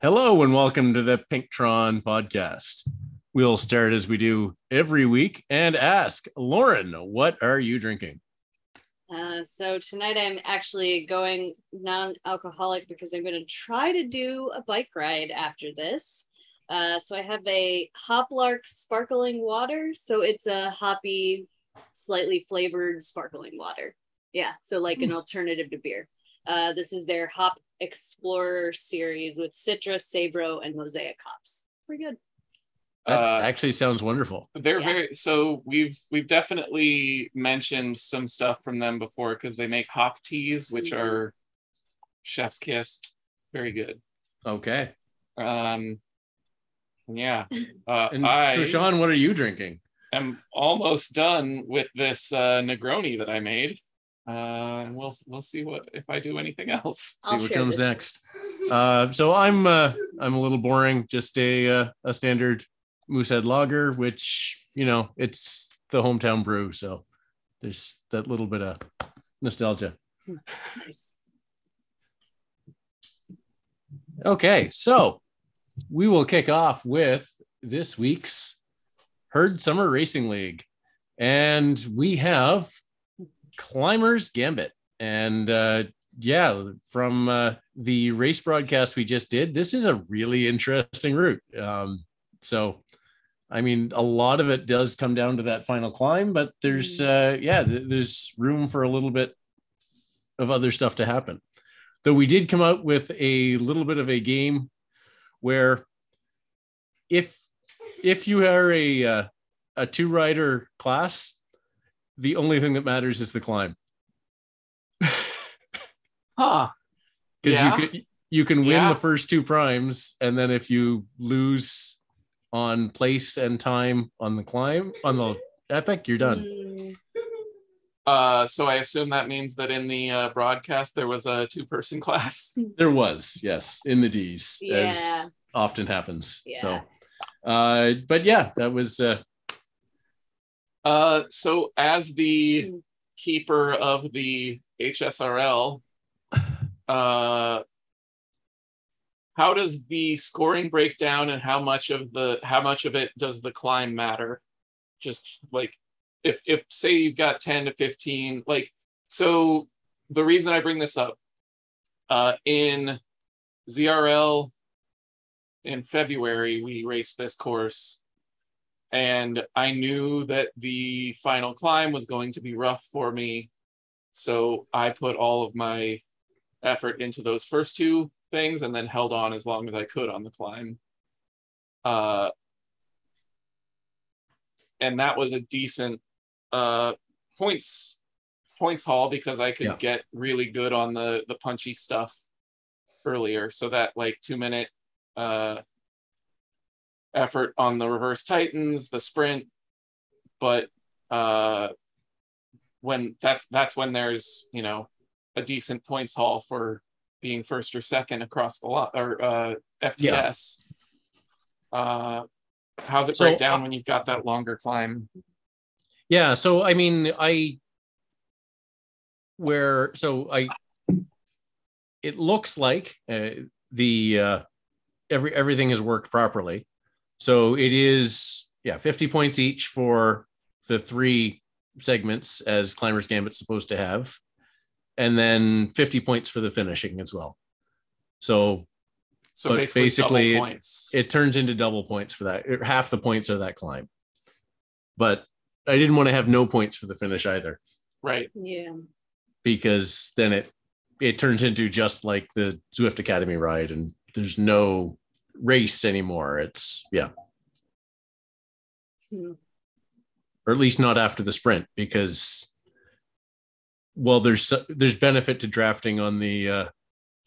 Hello and welcome to the Pinktron podcast. We'll start as we do every week and ask Lauren, what are you drinking? Uh, so tonight I'm actually going non-alcoholic because I'm going to try to do a bike ride after this. Uh, so I have a Hoplark sparkling water. So it's a hoppy, slightly flavored sparkling water. Yeah, so like an alternative to beer. Uh, this is their Hop Explorer series with Citra, Sabro, and Mosaic hops. Pretty good. That Uh, actually sounds wonderful. They're Yeah. very so we've we've definitely mentioned some stuff from them before because they make hop teas, which Mhm. are chef's kiss, very good. Okay. Um, yeah, uh, And I so, Sean, what are you drinking? I'm almost done with this uh, Negroni that I made. Uh, and we'll we'll see what if I do anything else. See I'll what comes this. next. Uh, so I'm uh, I'm a little boring, just a uh, a standard Moosehead Lager, which you know it's the hometown brew, so there's that little bit of nostalgia. Nice. Okay, so we will kick off with this week's Herd Summer Racing League. And we have Climbers Gambit. And uh, yeah, from uh, the race broadcast we just did, this is a really interesting route. Um, so, I mean, a lot of it does come down to that final climb, but there's, uh, yeah, th- there's room for a little bit of other stuff to happen though we did come out with a little bit of a game where if if you are a uh, a two rider class the only thing that matters is the climb Huh. because Yeah. you can you can win Yeah. the first two primes and then if you lose on place and time on the climb on the epic you're done Mm, Uh, so I assume that means that in the uh, broadcast there was a two-person class. there was yes in the d's Yeah. as often happens so uh but yeah that was uh Uh, so as the Mm. keeper of the HSRL, uh, how does the scoring break down, and how much of the how much of it does the climb matter? Just like if if say you've got ten to fifteen, like so. The reason I bring this up, uh, in ZRL in February we raced this course and I knew that the final climb was going to be rough for me. So I put all of my effort into those first two things and then held on as long as I could on the climb. Uh, and that was a decent uh, points points haul because I could Yeah. get really good on the the punchy stuff earlier. So that like two minute uh, effort on the reverse titans the sprint but uh when that's that's when there's you know a decent points haul for being first or second across the lot or uh fts uh how's it So, break down uh, when you've got that longer climb? Yeah, so I mean, I where so I it looks like uh, the uh, every everything has worked properly. So it is yeah, 50 points each for the three segments as Climbers Gambit's supposed to have, and then 50 points for the finishing as well. So so basically, basically it- it turns into double points for that. or Half the points are that climb. But I didn't want to have no points for the finish either. right yeah. because then it it turns into just like the Zwift Academy ride, and there's no race anymore. It's yeah, Hmm. or at least not after the sprint, because well, there's there's benefit to drafting on the uh,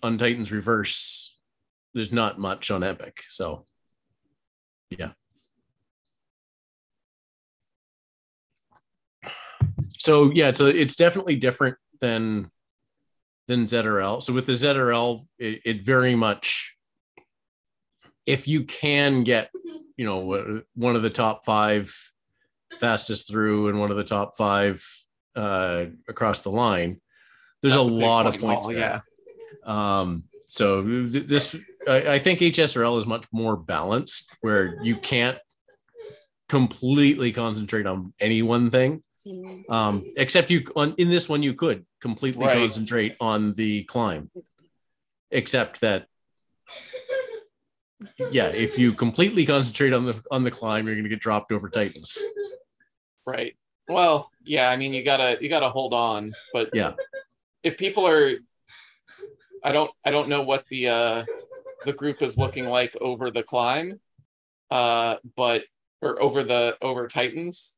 on Titans reverse. There's not much on Epic, so yeah. So yeah, it's a, it's definitely different than than ZRL. So with the ZRL, it, it very much, if you can get, you know, one of the top five fastest through and one of the top five uh, across the line, there's That's a, a big lot of points haul, there. Um, so th- this I, I think HSRL is much more balanced where you can't completely concentrate on any one thing. Mm, Um, except you on in this one you could completely Right. concentrate on the climb. Except that yeah, if you completely concentrate on the on the climb, you're gonna get dropped over Titans. Right. Well, yeah, I mean you gotta you gotta hold on, but Yeah. if people are I don't I don't know what the uh the group is looking like over the climb, uh, but or over the over Titans.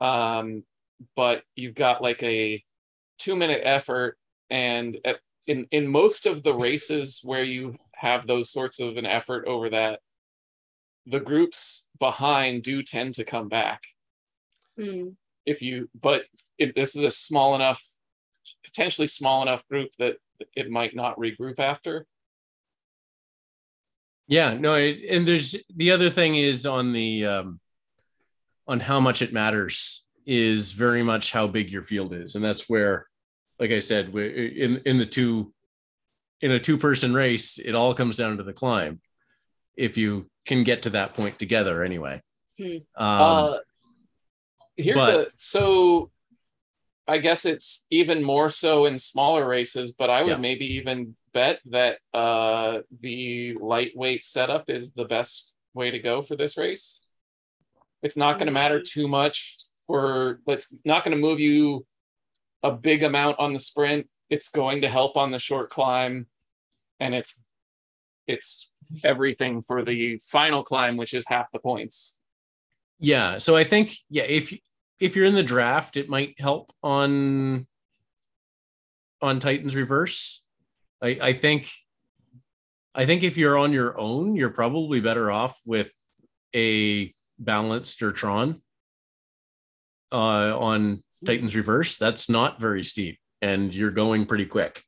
Um, but you've got like a two minute effort and at, in in most of the races where you have those sorts of an effort over that the groups behind do tend to come back. Mm, if you but it, this is a small enough potentially small enough group that it might not regroup after. Yeah, no, it, and there's the other thing is on the um, on how much it matters is very much how big your field is, and that's where, like I said, in in the two in a two person race, it all comes down to the climb. If you can get to that point together, anyway. Hmm. Um, uh here's but- a so i guess it's even more so in smaller races but i would Yeah. maybe even bet that uh the lightweight setup is the best way to go for this race it's not going to matter too much for it's not going to move you a big amount on the sprint it's going to help on the short climb and it's it's everything for the final climb which is half the points Yeah, so I think yeah, if if you're in the draft, it might help on on Titans reverse. I I think I think if you're on your own, you're probably better off with a balanced or Tron uh, on Titans reverse. That's not very steep, and you're going pretty quick.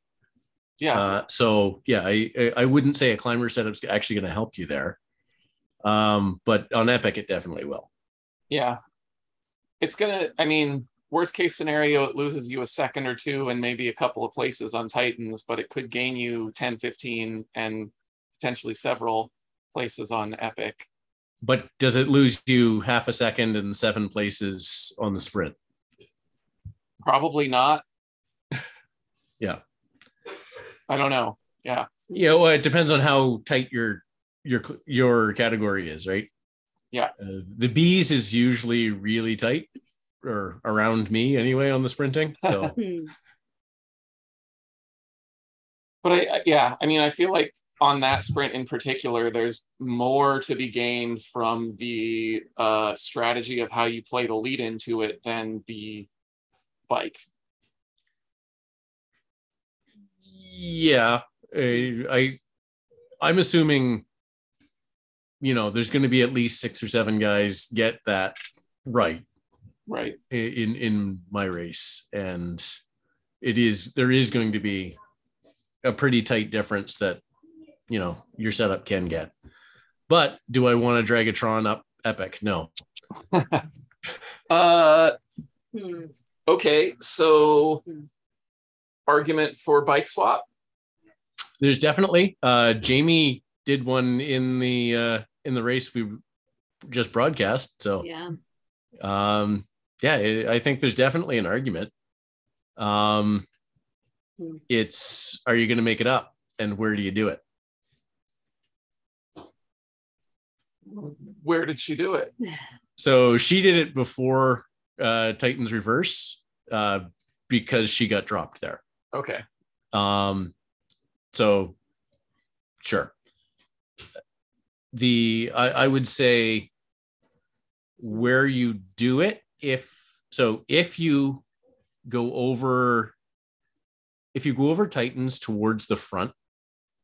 Yeah Uh, so yeah, I I- wouldn't say a climber setup's actually going to help you there, um, but on Epic it definitely will. Yeah. It's gonna, I mean, worst case scenario, it loses you a second or two and maybe a couple of places on Titans, but it could gain you 10, 15, and potentially several places on Epic. But does it lose you half a second and seven places on the sprint? Probably not. Yeah. I don't know. Yeah. Yeah, well, it depends on how tight your your your category is, right? Yeah. Uh, the bees is usually really tight, or around me anyway on the sprinting. So. But I, I- yeah, I mean, I feel like on that sprint in particular, there's more to be gained from the uh, strategy of how you play the lead into it than the bike. Yeah, I I'm assuming you know there's going to be at least six or seven guys get that right Right. in in my race and it is there is going to be a pretty tight difference that you know your setup can get but do i want to drag a tron up epic no Uh, Hmm. okay, so Hmm. Argument for bike swap. there's definitely uh jamie did one in the uh in the race we just broadcast so Yeah. um yeah i I think there's definitely an argument um Hmm. it's are you going to make it up and where do you do it Where did she do it? So she did it before uh, Titans Reverse uh, because she got dropped there. Okay. Um, so sure. The I, I would say where you do it if so if you go over if you go over Titans towards the front,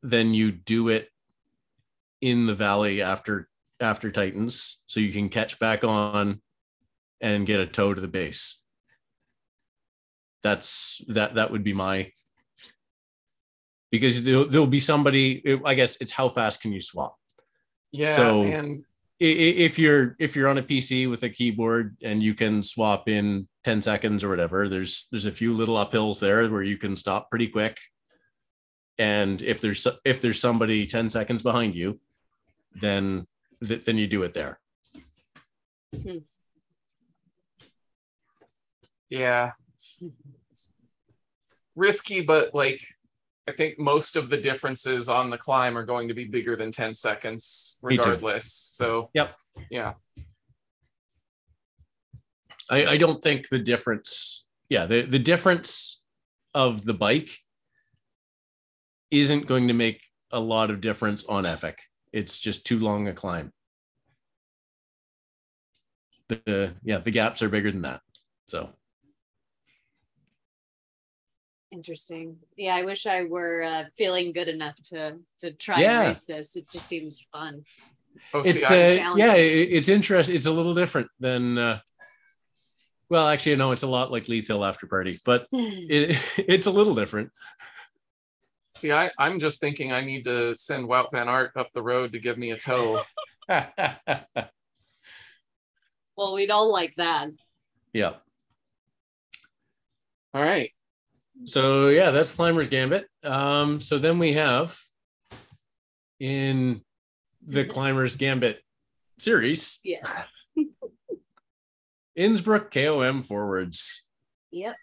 then you do it in the valley after after Titans, so you can catch back on and get a toe to the base. That's that that would be my because there'll, there'll be somebody. I guess it's how fast can you swap. Yeah. So- and I- i- If you're if you're on a PC with a keyboard and you can swap in ten seconds or whatever, there's there's a few little uphills there where you can stop pretty quick. and if there's if there's somebody 10 seconds behind you then th- then you do it there Hmm. Yeah. Risky, but like I think most of the differences on the climb are going to be bigger than 10 seconds regardless. So Yep. yeah. I, I don't think the difference yeah the, the difference of the bike isn't going to make a lot of difference on epic it's just too long a climb the yeah the gaps are bigger than that so Interesting. Yeah, I wish I were uh, feeling good enough to to try Yeah. and race this. It just seems fun. Oh, it's I- uh, yeah it, it's interesting it's a little different than uh well actually no it's a lot like Lethal Hill after party but it, it's a little different see, I, I'm just thinking I need to send Wout Van Aert up the road to give me a tow. well, we'd all like that. yeah All right. So yeah, that's Climber's Gambit. Um, so then we have in the Climber's Gambit series, Yeah. Innsbruck KOM forwards. Yep.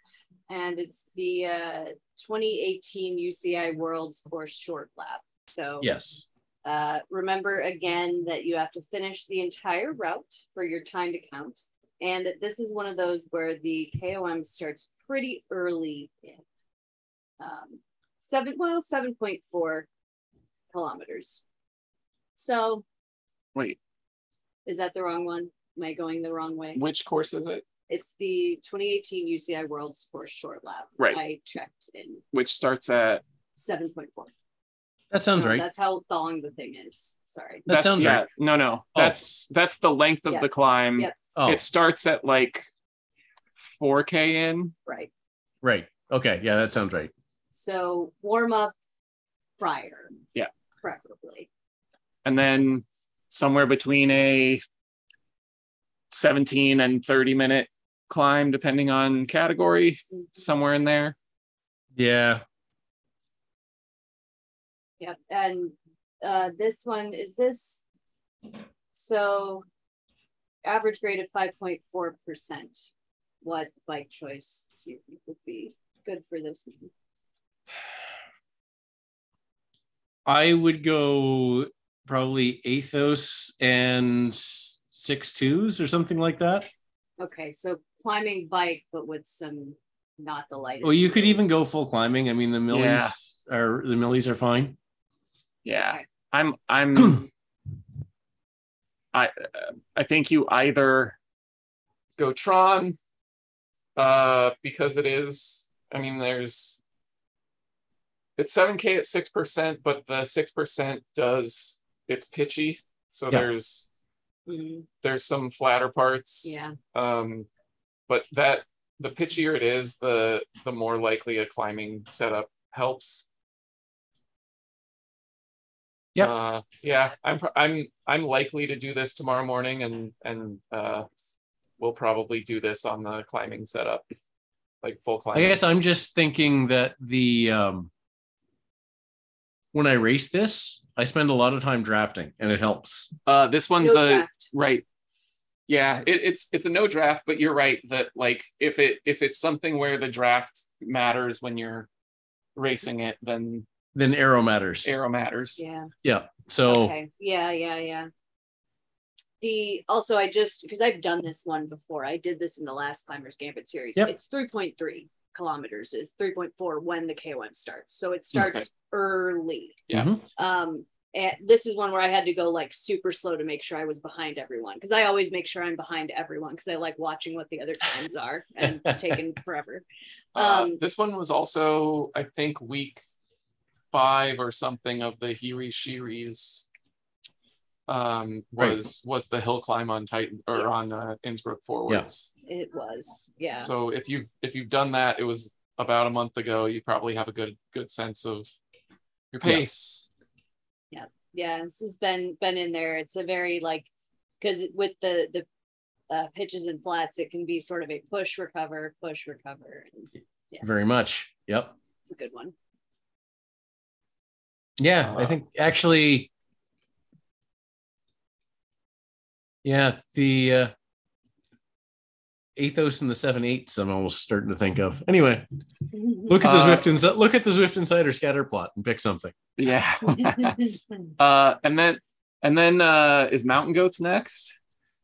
And it's the uh, 2018 UCI World's Course Short Lap. So Yes. uh, remember again that you have to finish the entire route for your time to count. And that this is one of those where the KOM starts pretty early in. Um, seven, well, 7.4 kilometers. So Wait, is that the wrong one? Am I going the wrong way? which course is it? It's the 2018 UCI World Course Short Lap. Right. I checked in Which starts at 7.4. That sounds No, right. That's how long the thing is. Sorry. That that's, sounds yeah, right. No, no. Oh. That's that's the length of Yep. the climb. Yep. Oh, It starts at like 4k in. Right. right. Okay. Yeah, that sounds right. So warm up prior. Yeah. Preferably. and then somewhere between a 17 and 30 minute climb depending on category somewhere in there Yeah. Yep. And uh, this one is this. So average grade of 5.4%. What bike choice do you think would be good for this? one? I would go probably Athos and six twos or something like that. Okay, so climbing bike, but with some not the lightest. Well, you could even go full climbing. I mean, the millies are the millies are fine. yeah Okay. i'm i'm i i think you either go tron uh because it is i mean there's it's 7k at 6% but the 6% does it's pitchy so Yeah. there's Mhm, there's some flatter parts Yeah. um but that the pitchier it is the the more likely a climbing setup helps Yeah. uh yeah i'm i'm i'm likely to do this tomorrow morning and and uh we'll probably do this on the climbing setup like full I guess I'm just thinking that the um when I race this, I spend a lot of time drafting and it helps. uh this one's No a draft. right yeah it, it's it's a no draft but you're right that like if it if it's something where the draft matters when you're racing it then Then arrow matters. arrow matters Yeah. Yeah. So Okay. Yeah, yeah, yeah. The also I just because I've done this one before. I did this in the last Climbers Gambit series. Yep. It's 3.3 kilometers is 3.4 when the KOM starts. So it starts early. Yeah. Mhm. Um and this is one where I had to go like super slow to make sure I was behind everyone because I always make sure I'm behind everyone because I like watching what the other times are and taking forever. Uh, Um, this one was also, I think, week five or something of the Hiri Shiris. Um, Right. was was the hill climb on Titan or on uh, Innsbruck forwards. It was, yeah. So if you've if you've done that, it was about a month ago. You probably have a good good sense of your pace. Yeah. pace. yeah this has been been in there it's a very like because with the the uh, pitches and flats it can be sort of a push recover push recover and very much. Yep. it's a good one Yeah, I Uh, think actually, yeah, the uh, Athos and the seven eights. I'm almost starting to think of. Anyway, look at the Uh, Zwift Insider. Look at the Zwift Insider scatter plot and pick something. Yeah. uh, and then and then uh, is Mountain Goats next?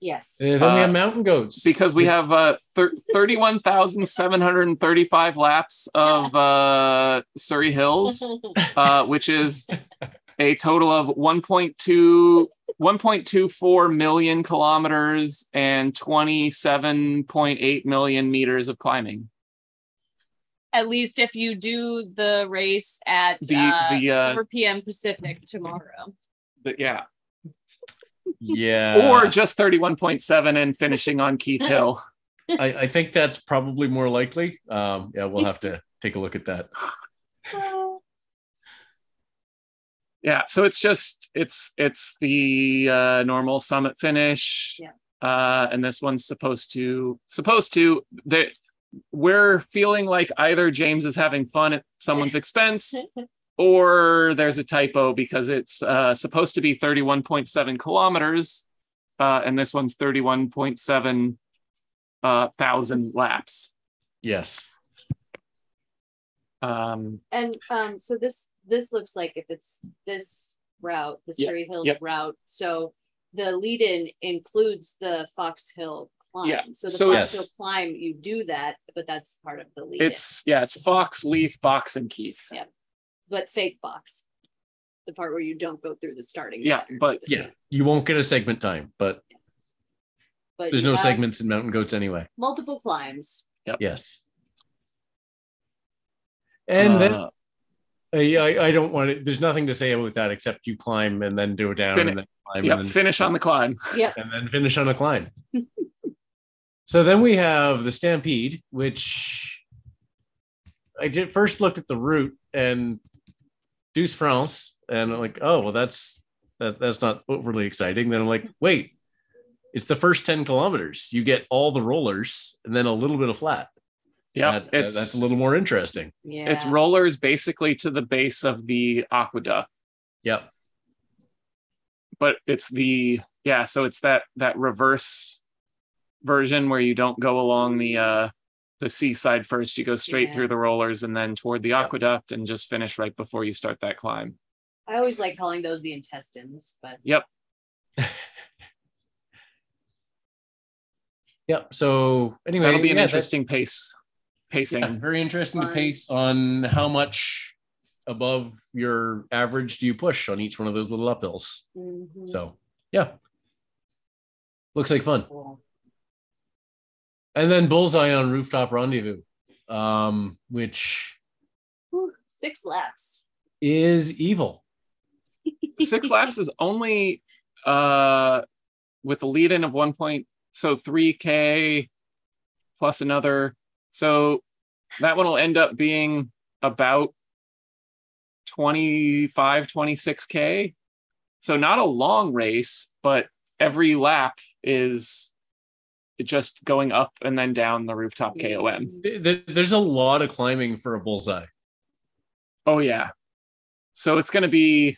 yes. Uh, then we have mountain goats Because we have uh, thir- 31,735 laps of uh, Surrey Hills, uh, which is a total of 1.2 1.24 million kilometers and 27.8 million meters of climbing. At least if you do the race at The- uh, the, uh, 4 p.m. Pacific tomorrow. But yeah, yeah, or just 31.7 and finishing on Keith Hill. I, I think that's probably more likely. Um, yeah, we'll have to take a look at that. Yeah, so it's just it's it's the uh, normal summit finish. Yeah. Uh, and this one's supposed to supposed to that we're feeling like either James is having fun at someone's expense or there's a typo because it's uh, supposed to be 31.7 kilometers uh, and this one's 31.7 uh, thousand laps. Yes. Um, and um, so this this looks like if it's this route, the Yep, Surrey Hills yep. route. So the lead-in includes the Fox Hill climb. Yeah, So the so Fox it's- Hill climb, you do that, but that's part of the lead. it's yeah, it's Fox, Leith, Box, and Keith. Yeah. but fake box. The part where you don't go through the starting. Yeah, pattern. but Yeah, you won't get a segment time, but but there's no segments in mountain goats anyway. Multiple climbs. Yes. And then uh, I, I I don't want to. There's nothing to say about that except you climb and then do it down Fin- and then climb Yep, and, then, finish on the climb. Yeah, and then finish on a climb. so then we have the Stampede, which I did first looked at the route and Deuce France, and I'm like, oh well, that's that, that's not overly exciting. Then I'm like, wait, it's the first 10 kilometers. You get all the rollers and then a little bit of flat. Yeah, That- that- it's that's a little more interesting. Yeah. it's rollers basically to the base of the aqueduct, Yep. but it's the yeah, so it's that that reverse version where you don't go along the uh the seaside first, you go straight Yeah. through the rollers and then toward the aqueduct and just finish right before you start that climb. I always like calling those the intestines, but Yep. Yep. So anyway, That'll be an yeah, interesting pace pacing. Yeah, very interesting to pace on how much above your average do you push on each one of those little uphills. Mhm. So yeah, looks like fun. Cool. And then bullseye on rooftop rendezvous, um, which Whew, six laps. is evil. Six laps is only uh with a lead in of one point so 3k plus another so that one will end up being about 25 26k so not a long race but every lap is just going up and then down the rooftop kom Th- th- There's a lot of climbing for a bullseye. oh yeah. So it's going to be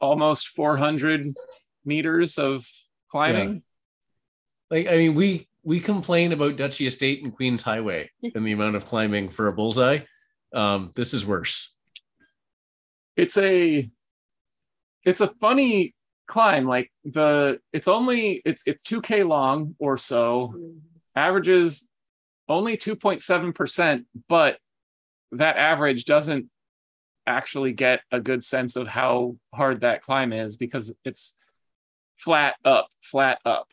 almost 400 meters of climbing. Like I mean, we we complain about Duchy Estate and Queens Highway and the amount of climbing for a bullseye. Um, this is worse. it's a it's a funny climb like the it's only it's it's 2k long or so averages only 2.7% but that average doesn't actually get a good sense of how hard that climb is because it's flat up flat up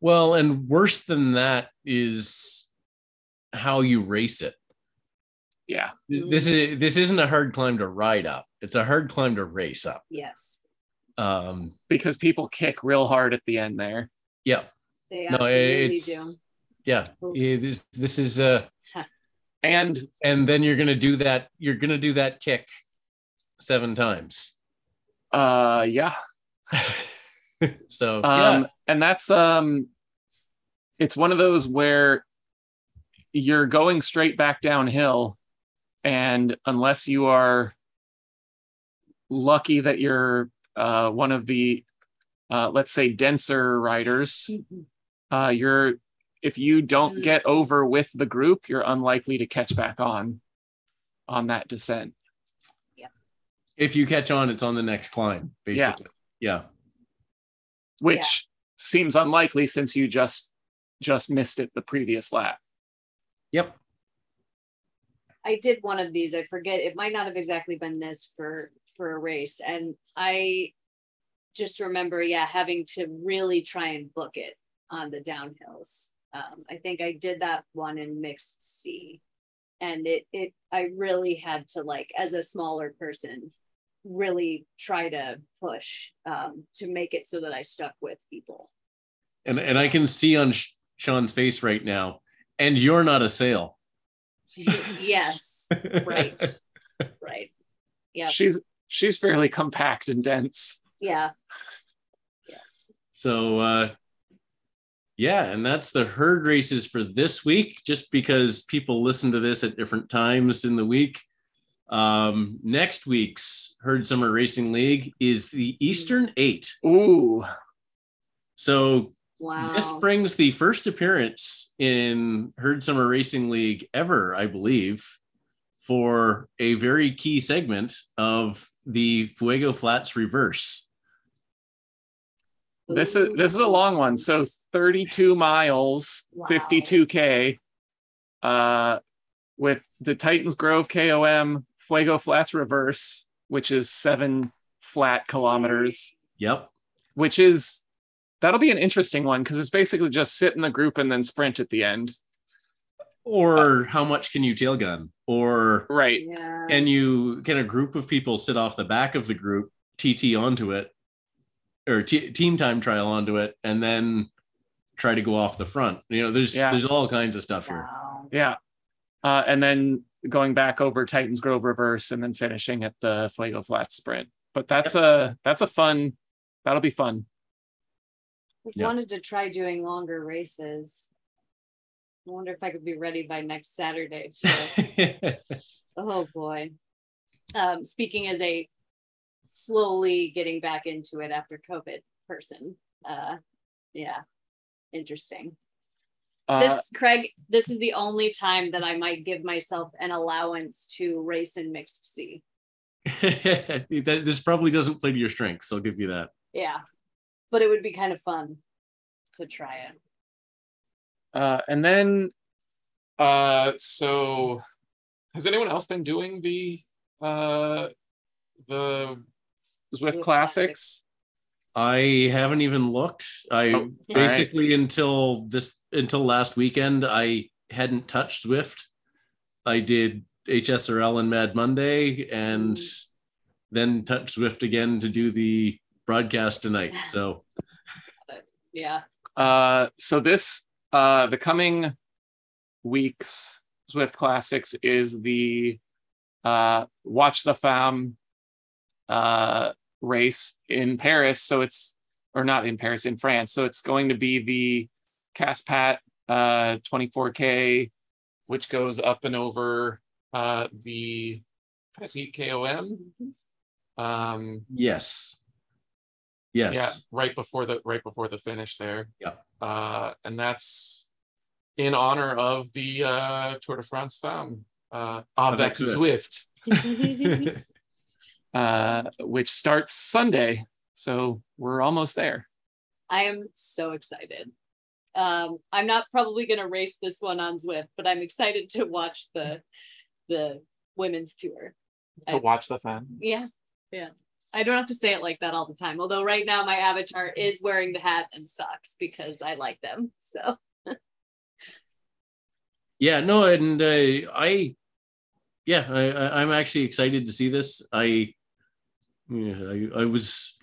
Well, and worse than that is how you race it. yeah This is this isn't a hard climb to ride up. It's a hard climb to race up. Yes, Um, because people kick real hard at the end there yeah, they no, it's do. yeah. Oof. yeah, This this is uh, and and then you're gonna do that. You're gonna do that kick seven times. uh yeah so um yeah, and that's um it's one of those where you're going straight back downhill and unless you are lucky that you're uh, one of the, uh, let's say, denser riders, uh, you're if you don't Mm. get over with the group, you're unlikely to catch back on on that descent. Yeah. If you catch on, it's on the next climb, Yeah. basically. Yeah. which seems unlikely since you just just missed it the previous lap. Yep. I did one of these. I forget. It might not have exactly been this for for a race, and I just remember, yeah, having to really try and book it on the downhills. Um, I think I did that one in mixed C, and it it I really had to like as a smaller person really try to push um, to make it so that I stuck with people. And and I can see on Sean's face right now, and you're not a sale. yes, right, right, yeah, She's she's fairly compact and dense. yeah, yes. So uh yeah, and that's the herd races for this week, just because people listen to this at different times in the week. Um, next week's Herd Summer Racing League is the Eastern Eight. Ooh, So Wow. this brings the first appearance in Herd Summer Racing League ever, I believe, for a very key segment of the Fuego Flats reverse. this is this is a long one. So 32 miles, Wow. 52k, uh, with the Titans Grove KOM Fuego Flats reverse, which is seven flat kilometers. Yep. which is that'll be an interesting one because it's basically just sit in the group and then sprint at the end. Or how much can you tail gun? Or Right. Yeah. can you can a group of people sit off the back of the group, TT onto it, or t- team time trial onto it, and then try to go off the front? You know, there's Yeah. there's all kinds of stuff here. Yeah. Uh, and then going back over Titans Grove reverse and then finishing at the Fuego Flats sprint. But that's a that's a fun that'll be fun. I've Yeah. wanted to try doing longer races. I wonder if I could be ready by next Saturday. So, oh boy. Um, speaking as a slowly getting back into it after COVID person. Uh, yeah, interesting. Uh, this Craig, this is the only time that I might give myself an allowance to race in mixed C. that, this probably doesn't play to your strengths. I'll give you that. Yeah, but it would be kind of fun to try it. uh, and then uh, so has anyone else been doing the uh, the Zwift Zwift Classics? I haven't even looked. I Oh, basically until this until last weekend, I hadn't touched Zwift. I did HSRL and Mad Monday, and Mm. then touched Zwift again to do the broadcast tonight. So Yeah. Uh, so this uh, the coming weeks Zwift Classics is the uh, Watch the Femmes uh, race in Paris. So it's or not in Paris in France. So it's going to be the Casse-Pattes uh, 24k, which goes up and over uh, the Petit KOM. Um, yes, yes, yeah, right before the right before the finish there. Yeah. Uh, and that's in honor of the uh, Tour de France femme, uh, Avec Avec Zwift. Zwift, uh, which starts Sunday. So we're almost there. I am so excited. Um, I'm not probably going to race this one on Zwift, but I'm excited to watch the the women's tour. To I- watch the femme. Yeah, yeah. I don't have to say it like that all the time. Although right now my avatar is wearing the hat and socks because I like them. So yeah. No, and uh, I, yeah, I, I, I'm actually excited to see this. I, yeah, I, I was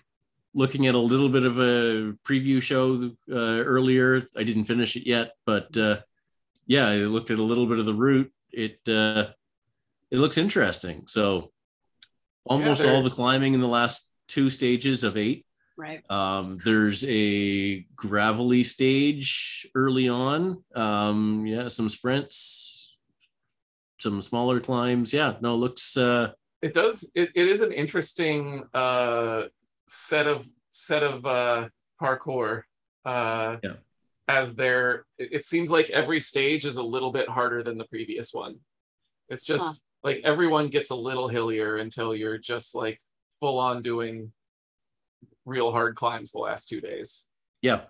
looking at a little bit of a preview show uh, earlier. I didn't finish it yet, but uh, yeah, I looked at a little bit of the route. It uh, it looks interesting. So almost they're- all the climbing in the last two stages of eight. right. Um, there's a gravelly stage early on. Um, yeah, some sprints, some smaller climbs. Yeah, no, it looks uh it does it, it is an interesting uh set of set of uh parcours uh Yeah. as there it, it seems like every stage is a little bit harder than the previous one it's just Huh. like everyone gets a little hillier until you're just like full on doing real hard climbs the last two days yeah.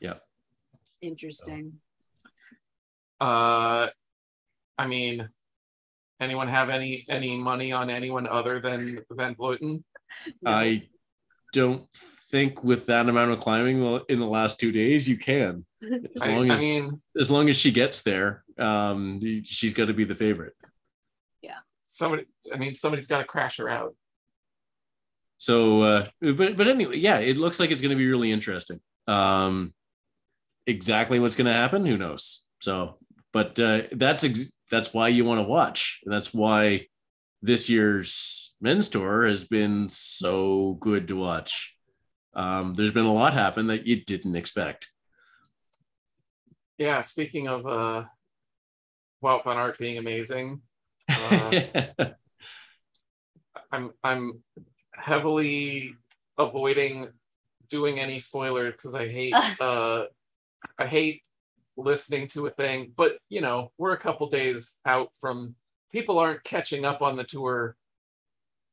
Yeah. Interesting. uh i mean anyone have any any money on anyone other than than Vleuten? I don't think with that amount of climbing in the last two days you can. As long I as mean as long as she gets there, um, she's got to be the favorite. Yeah somebody i mean somebody's got to crash her out So, uh, but but anyway, yeah, it looks like it's going to be really interesting. Um, exactly what's going to happen, who knows? So, but uh, that's ex- that's why you want to watch. And that's why this year's men's tour has been so good to watch. Um, there's been a lot happen that you didn't expect. yeah speaking of uh Wout van Aert being amazing uh, i'm i'm heavily avoiding doing any spoiler because i hate uh i hate listening to a thing but you know we're a couple days out from people aren't catching up on the tour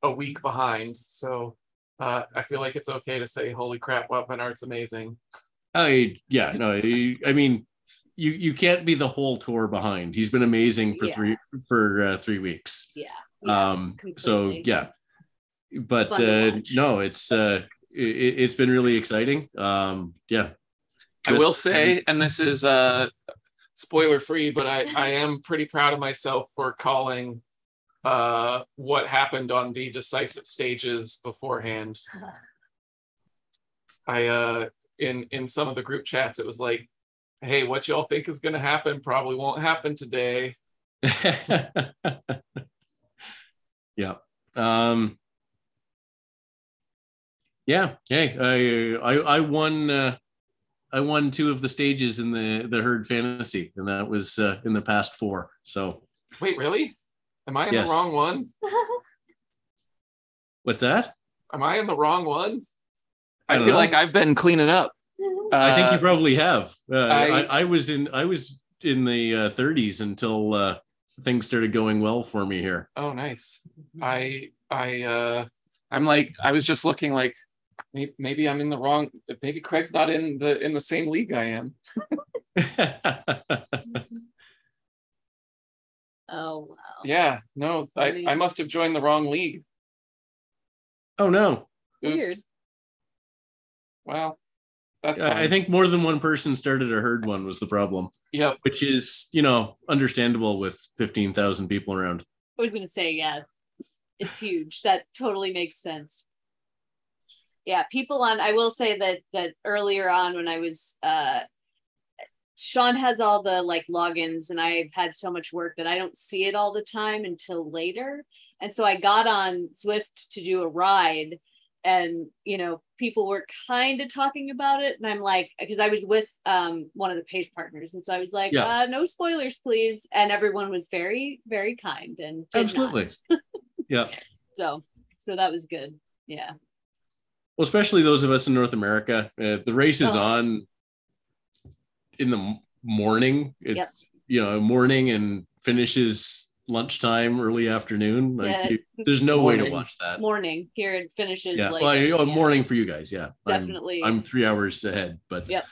a week behind so uh i feel like it's okay to say holy crap Wout van Aert's amazing I yeah no I, I mean you you can't be the whole tour behind. He's been amazing for Yeah. three for uh, three weeks. Yeah. um so yeah but uh no it's uh it, it's been really exciting um yeah I will say, and this is uh spoiler free, but I, I am pretty proud of myself for calling uh what happened on the decisive stages beforehand. I uh in in some of the group chats it was like, hey, what y'all think is gonna happen probably won't happen today. yeah um yeah hey i i i won uh i won two of the stages in the the herd fantasy and that was uh, in the past four so Wait, really? Am I in Yes. the wrong one? what's that Am I in the wrong one? I I, feel know. like I've been cleaning up. i think you Uh, probably have uh, I, I- I was in i was in the uh, 30s until uh things started going well for me here Oh, nice. I I uh I'm like I was just looking like maybe, maybe I'm in the wrong. Maybe Craig's not in the in the same league I am. Oh wow. Yeah, no, I, I must have joined the wrong league. oh no Oops. Weird. Well, that's I fine. I think more than one person started a herd one was the problem, Yeah. which is, you know, understandable with 15,000 people around. I was gonna say, yeah, it's huge. That totally makes sense. Yeah, people on. I will say that that earlier on when I was, uh Sean has all the like logins, and I've had so much work that I don't see it all the time until later. And so I got on Zwift to do a ride, and you know, people were kind of talking about it, and I'm like, because I was with um one of the pace partners, and so I was like, Yeah. uh, no spoilers, please. And everyone was very, very kind and Absolutely. Yeah. So, so that was good. Yeah. Well, especially those of us in North America, uh, the race is Oh. on in the morning. It's, you know, morning and finishes lunchtime, early afternoon. Like Yeah. you, there's no way to watch that. Morning here it finishes yeah. like well, I- oh, yeah, morning for you guys. Yeah. I'm- Definitely. I'm, three hours ahead, but Yeah.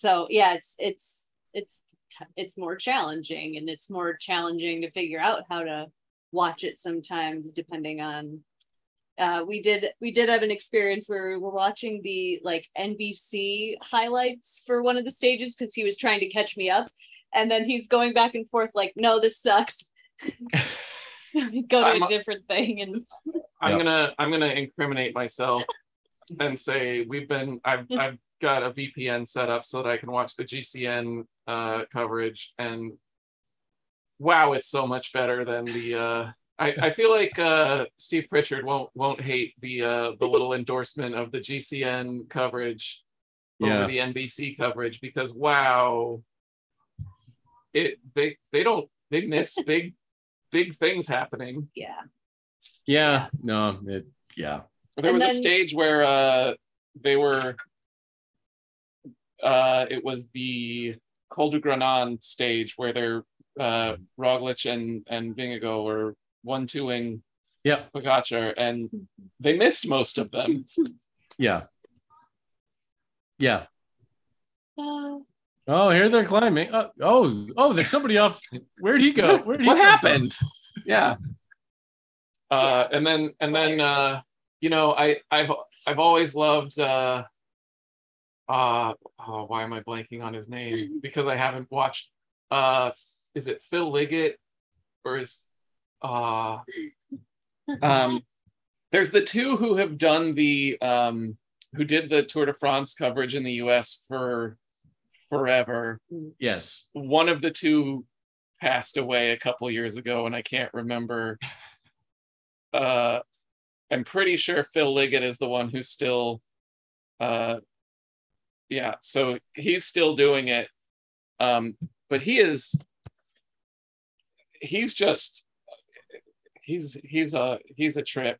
So yeah, it's it's it's it's more challenging and it's more challenging to figure out how to watch it sometimes depending on uh, we did we did have an experience where we were watching the like NBC highlights for one of the stages because he was trying to catch me up, and then he's going back and forth like, "No, this sucks." go to I'm a a- different thing, and I'm gonna I'm gonna incriminate myself and say we've been I've I've got a VPN set up so that I can watch the GCN uh, coverage and wow, it's so much better than the. Uh, I, I feel like uh, Steve Pritchard won't won't hate the uh, the little endorsement of the GCN coverage yeah. over the NBC coverage because wow, it they they don't they miss big big things happening. Yeah. Yeah, no, it, yeah, There And was a stage where uh they were uh it was the Col du Granon stage where they're uh Roglic and and Vingegaard were one twoing yeah, Pogacar and they missed most of them. yeah, yeah. Uh, Oh, here they're climbing. Oh, oh, oh, there's somebody off. Where'd he go? Where'd he what come happened? Yeah. Uh and then and then uh you know I I've I've always loved uh uh oh, why am I blanking on his name? Because I haven't watched uh is it Phil Liggett or is uh um there's the two who have done the um who did the Tour de France coverage in the US for forever. Yes. One of the two passed away a couple years ago and I can't remember uh I'm pretty sure Phil Liggett is the one who's still uh yeah, so he's still doing it. Um but he is he's just he's he's a he's a trip.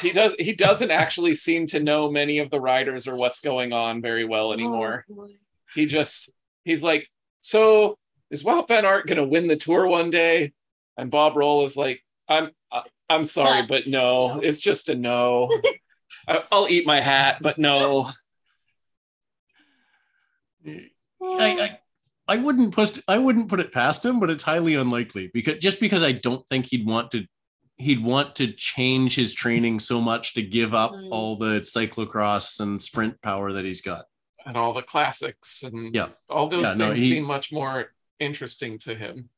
He does he doesn't actually seem to know many of the riders or what's going on very well oh, anymore. oh. He just he's like, so is Wout Van Aert gonna win the tour one day? And Bob Roll is like, I'm I- I'm sorry, but no, no. it's just a no. I- I'll eat my hat, but no. I, I I wouldn't put I wouldn't put it past him, but it's highly unlikely because just because I don't think he'd want to he'd want to change his training so much to give up Mm. all the cyclocross and sprint power that he's got. And all the classics and Yeah. all those Yeah, no, things he- seem much more interesting to him.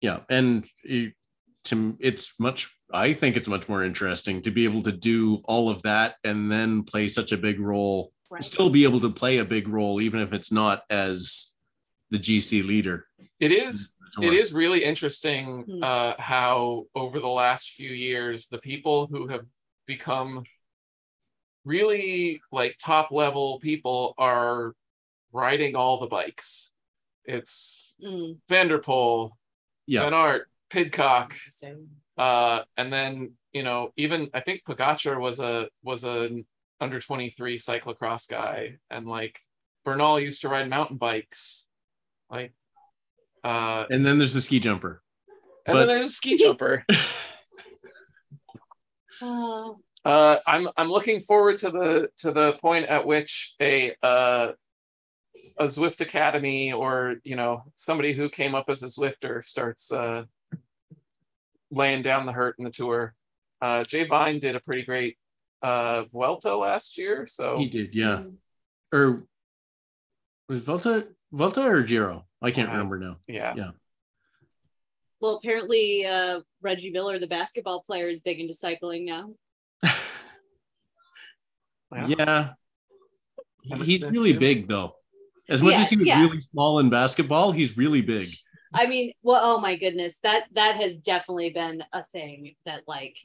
Yeah, and it, to it's much I think it's much more interesting to be able to do all of that and then play such a big role, Right. still be able to play a big role even if it's not as the GC leader. It is it is really interesting Hmm. uh, how over the last few years the people who have become really like top level people are riding all the bikes it's Mm, van der Poel Yeah. van Aert, pidcock uh, and then you know even i think Pogacar was a was an under 23 cyclocross guy and like bernal used to ride mountain bikes like uh And then there's the ski jumper. and But- then there's a ski jumper uh, Uh, I'm I'm looking forward to the to the point at which a uh, a Zwift Academy or you know somebody who came up as a Zwifter starts uh, laying down the hurt in the tour. Uh, Jay Vine did a pretty great uh, Vuelta last year, so He did, yeah. Or was Volta Volta or Giro? I can't Uh, remember now. yeah. Yeah. Well, apparently, uh, Reggie Miller, the basketball player, is big into cycling now. Well, yeah. He's really too. big though. As much Yeah, as he was yeah. really small in basketball, he's really big. I mean, well, oh my goodness, that that has definitely been a thing that like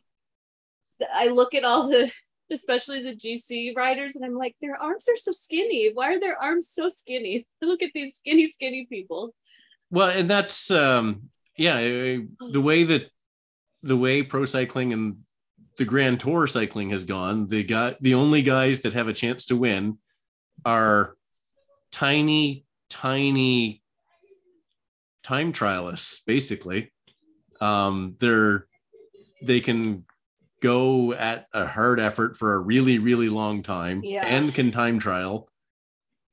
I look at all the especially the GC riders and I'm like their arms are so skinny. Why are their arms so skinny? Look at these skinny skinny people. Well, and that's um yeah, eh, the way that the way pro cycling and the Grand Tour cycling has gone, they got the only guys that have a chance to win are tiny, tiny time trialists, basically. Um, they're they can go at a hard effort for a really, really long time Yeah. and can time trial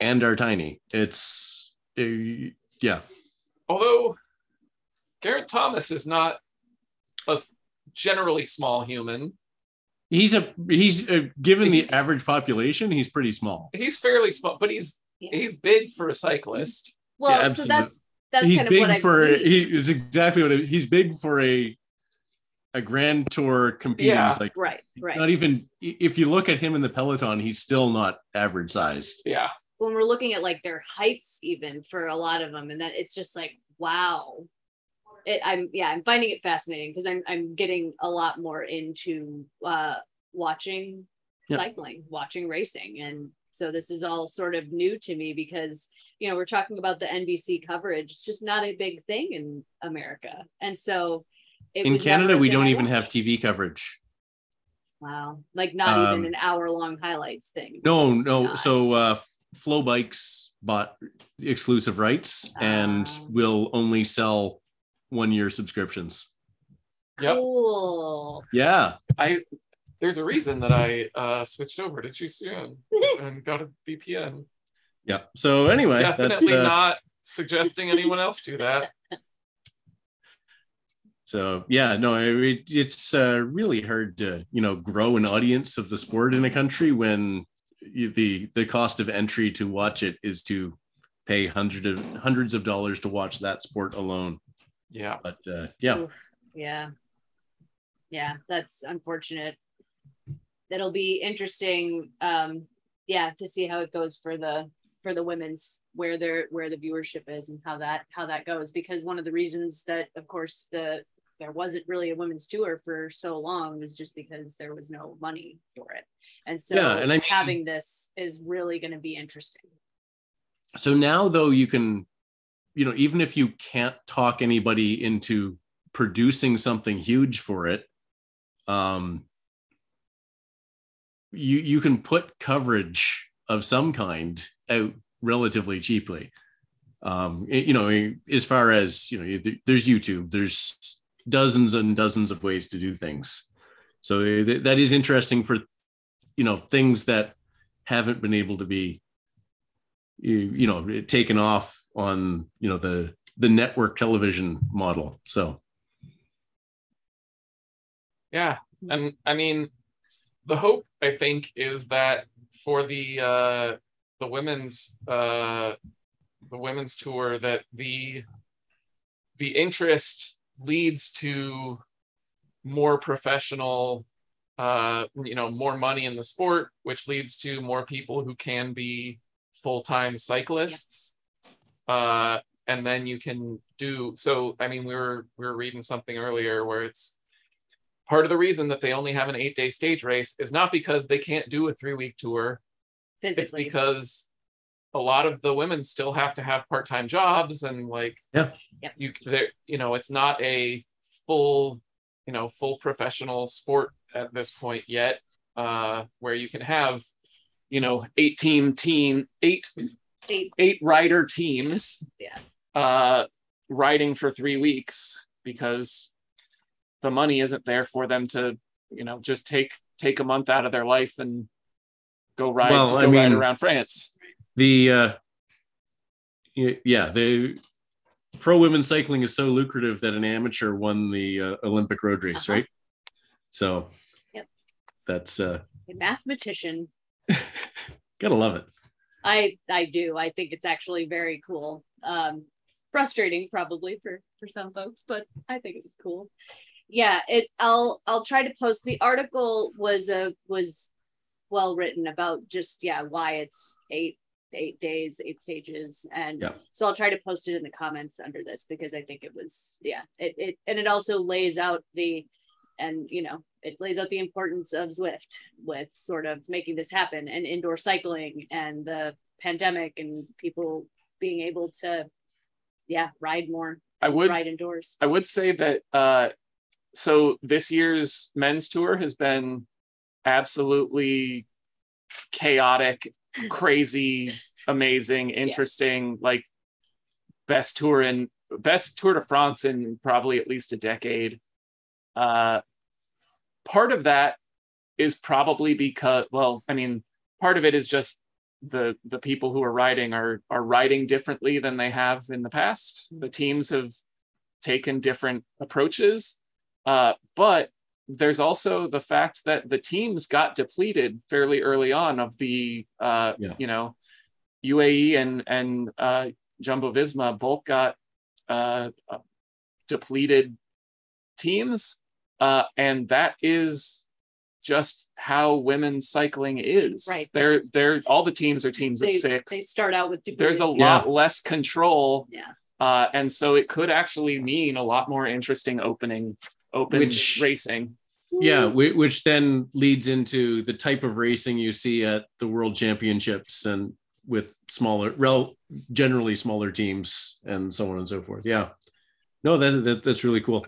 and are tiny. It's eh, yeah. Although Geraint Thomas is not a generally small human, He's a he's uh, given He's- the average population, he's pretty small. he's fairly small, but he's Yeah. he's big for a cyclist. Well, Yeah, so that's that's he's kind of big what I for believe. he is exactly what it, he's big for a a grand tour competing Yeah. like right, right. Not even if you look at him in the peloton, he's still not average sized. Yeah. when we're looking at like their heights even for a lot of them and then it's just like wow it i'm yeah i'm finding it fascinating because i'm i'm getting a lot more into uh watching Yeah. cycling watching racing and so this is all sort of new to me because you know we're talking about the NBC coverage. It's just not a big thing in America, and so it In was Canada, we don't even have. TV coverage. Wow, like not Um, even an hour long highlights thing. No, just no. not. So uh FloBikes bought exclusive rights and Ah. will only sell one year subscriptions. Yep. cool. Yeah. I there's a reason that I uh switched over to Chuseon and got a VPN. Yeah. So anyway, that's Definitely uh, not suggesting anyone else do that. So yeah, no, it, it's uh, really hard to you know grow an audience of the sport in a country when you, the the cost of entry to watch it is to pay hundreds of hundreds of dollars to watch that sport alone. Yeah. But uh, yeah, Oof, yeah. Yeah, that's unfortunate. It'll be interesting um yeah, to see how it goes for the for the women's where their where the viewership is and how that how that goes because one of the reasons that of course the there wasn't really a women's tour for so long it was just because there was no money for it. And so Yeah, and I mean- having this is really going to be interesting. so now though you can you know even if you can't talk anybody into producing something huge for it um you you can put coverage of some kind out relatively cheaply um you know as far as you know there's youtube there's dozens and dozens of ways to do things so th- that is interesting for you know things that haven't been able to be you, know taken off on you know the the network television model so Yeah. And I mean, the hope I think is that for the uh the women's uh the women's tour that the the interest leads to more professional uh you know more money in the sport which leads to more people who can be full-time cyclists uh and then you can do so i mean we were we were reading something earlier where it's part of the reason that they only have an eight day stage race is not because they can't do a three week tour Physically. it's because a lot of the women still have to have part-time jobs and like Yeah. Yep. you there you know it's not a full you know full professional sport at this point yet uh where you can have you know eight team team eight Eight. eight rider teams Yeah. uh riding for three weeks because the money isn't there for them to you know just take take a month out of their life and go ride Well, go I ride around france the uh yeah the pro women's cycling is so lucrative that an amateur won the uh, olympic road race Uh-huh. right so Yep. that's uh A mathematician gotta love it I I do. I think it's actually very cool. Um, frustrating probably for for some folks, but I think it's cool. Yeah, it. I'll I'll try to post. The article was a was well written about just yeah why it's eight eight days eight stages and Yeah. so I'll try to post it in the comments under this because I think it was yeah it it and it also lays out the and you know it lays out the importance of Zwift with sort of making this happen and indoor cycling and the pandemic and people being able to yeah ride more i would ride indoors i would say that uh so this year's men's tour has been absolutely chaotic crazy amazing interesting like best tour in best tour de france in probably at least a decade. Uh part of that is probably because well i mean part of it is just the the people who are riding are are riding differently than they have in the past. The teams have taken different approaches. Uh but there's also the fact that the teams got depleted fairly early on of the uh Yeah. you know UAE and and uh Jumbo Visma both got uh uh, depleted teams. Uh and that is just how women's cycling is. Right. they're they're all the teams are teams they, of six. they start out with there's a depleted- lot less control. Yeah. Uh, and so it could actually mean a lot more interesting opening open Which- racing yeah which then leads into the type of racing you see at the world championships and with smaller, rel, generally smaller teams, and so on and so forth. Yeah, no, that, that that's really cool.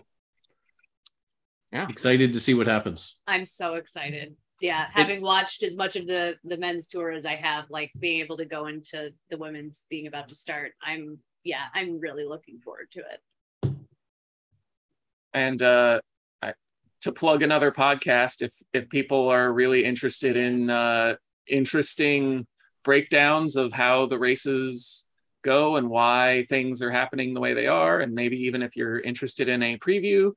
Yeah, excited to see what happens. I'm so excited. Yeah, having it, watched as much of the the men's tour as I have, like being able to go into the women's being about to start, I'm yeah, I'm really looking forward to it. And uh, I, to plug another podcast, if if people are really interested in uh, interesting breakdowns of how the races go and why things are happening the way they are, and maybe even if you're interested in a preview,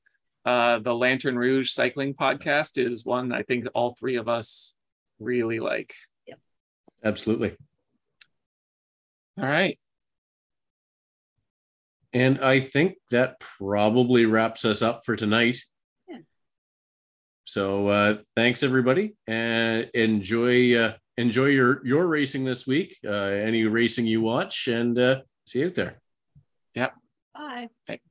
uh, the Lanterne Rouge cycling podcast is one I think all three of us really like. Yep. Absolutely. All right. And I think that probably wraps us up for tonight. Yeah. So uh, thanks everybody, and enjoy uh, enjoy your your racing this week. Uh, any racing you watch, and uh, see you out there. Yep. Bye. Thanks.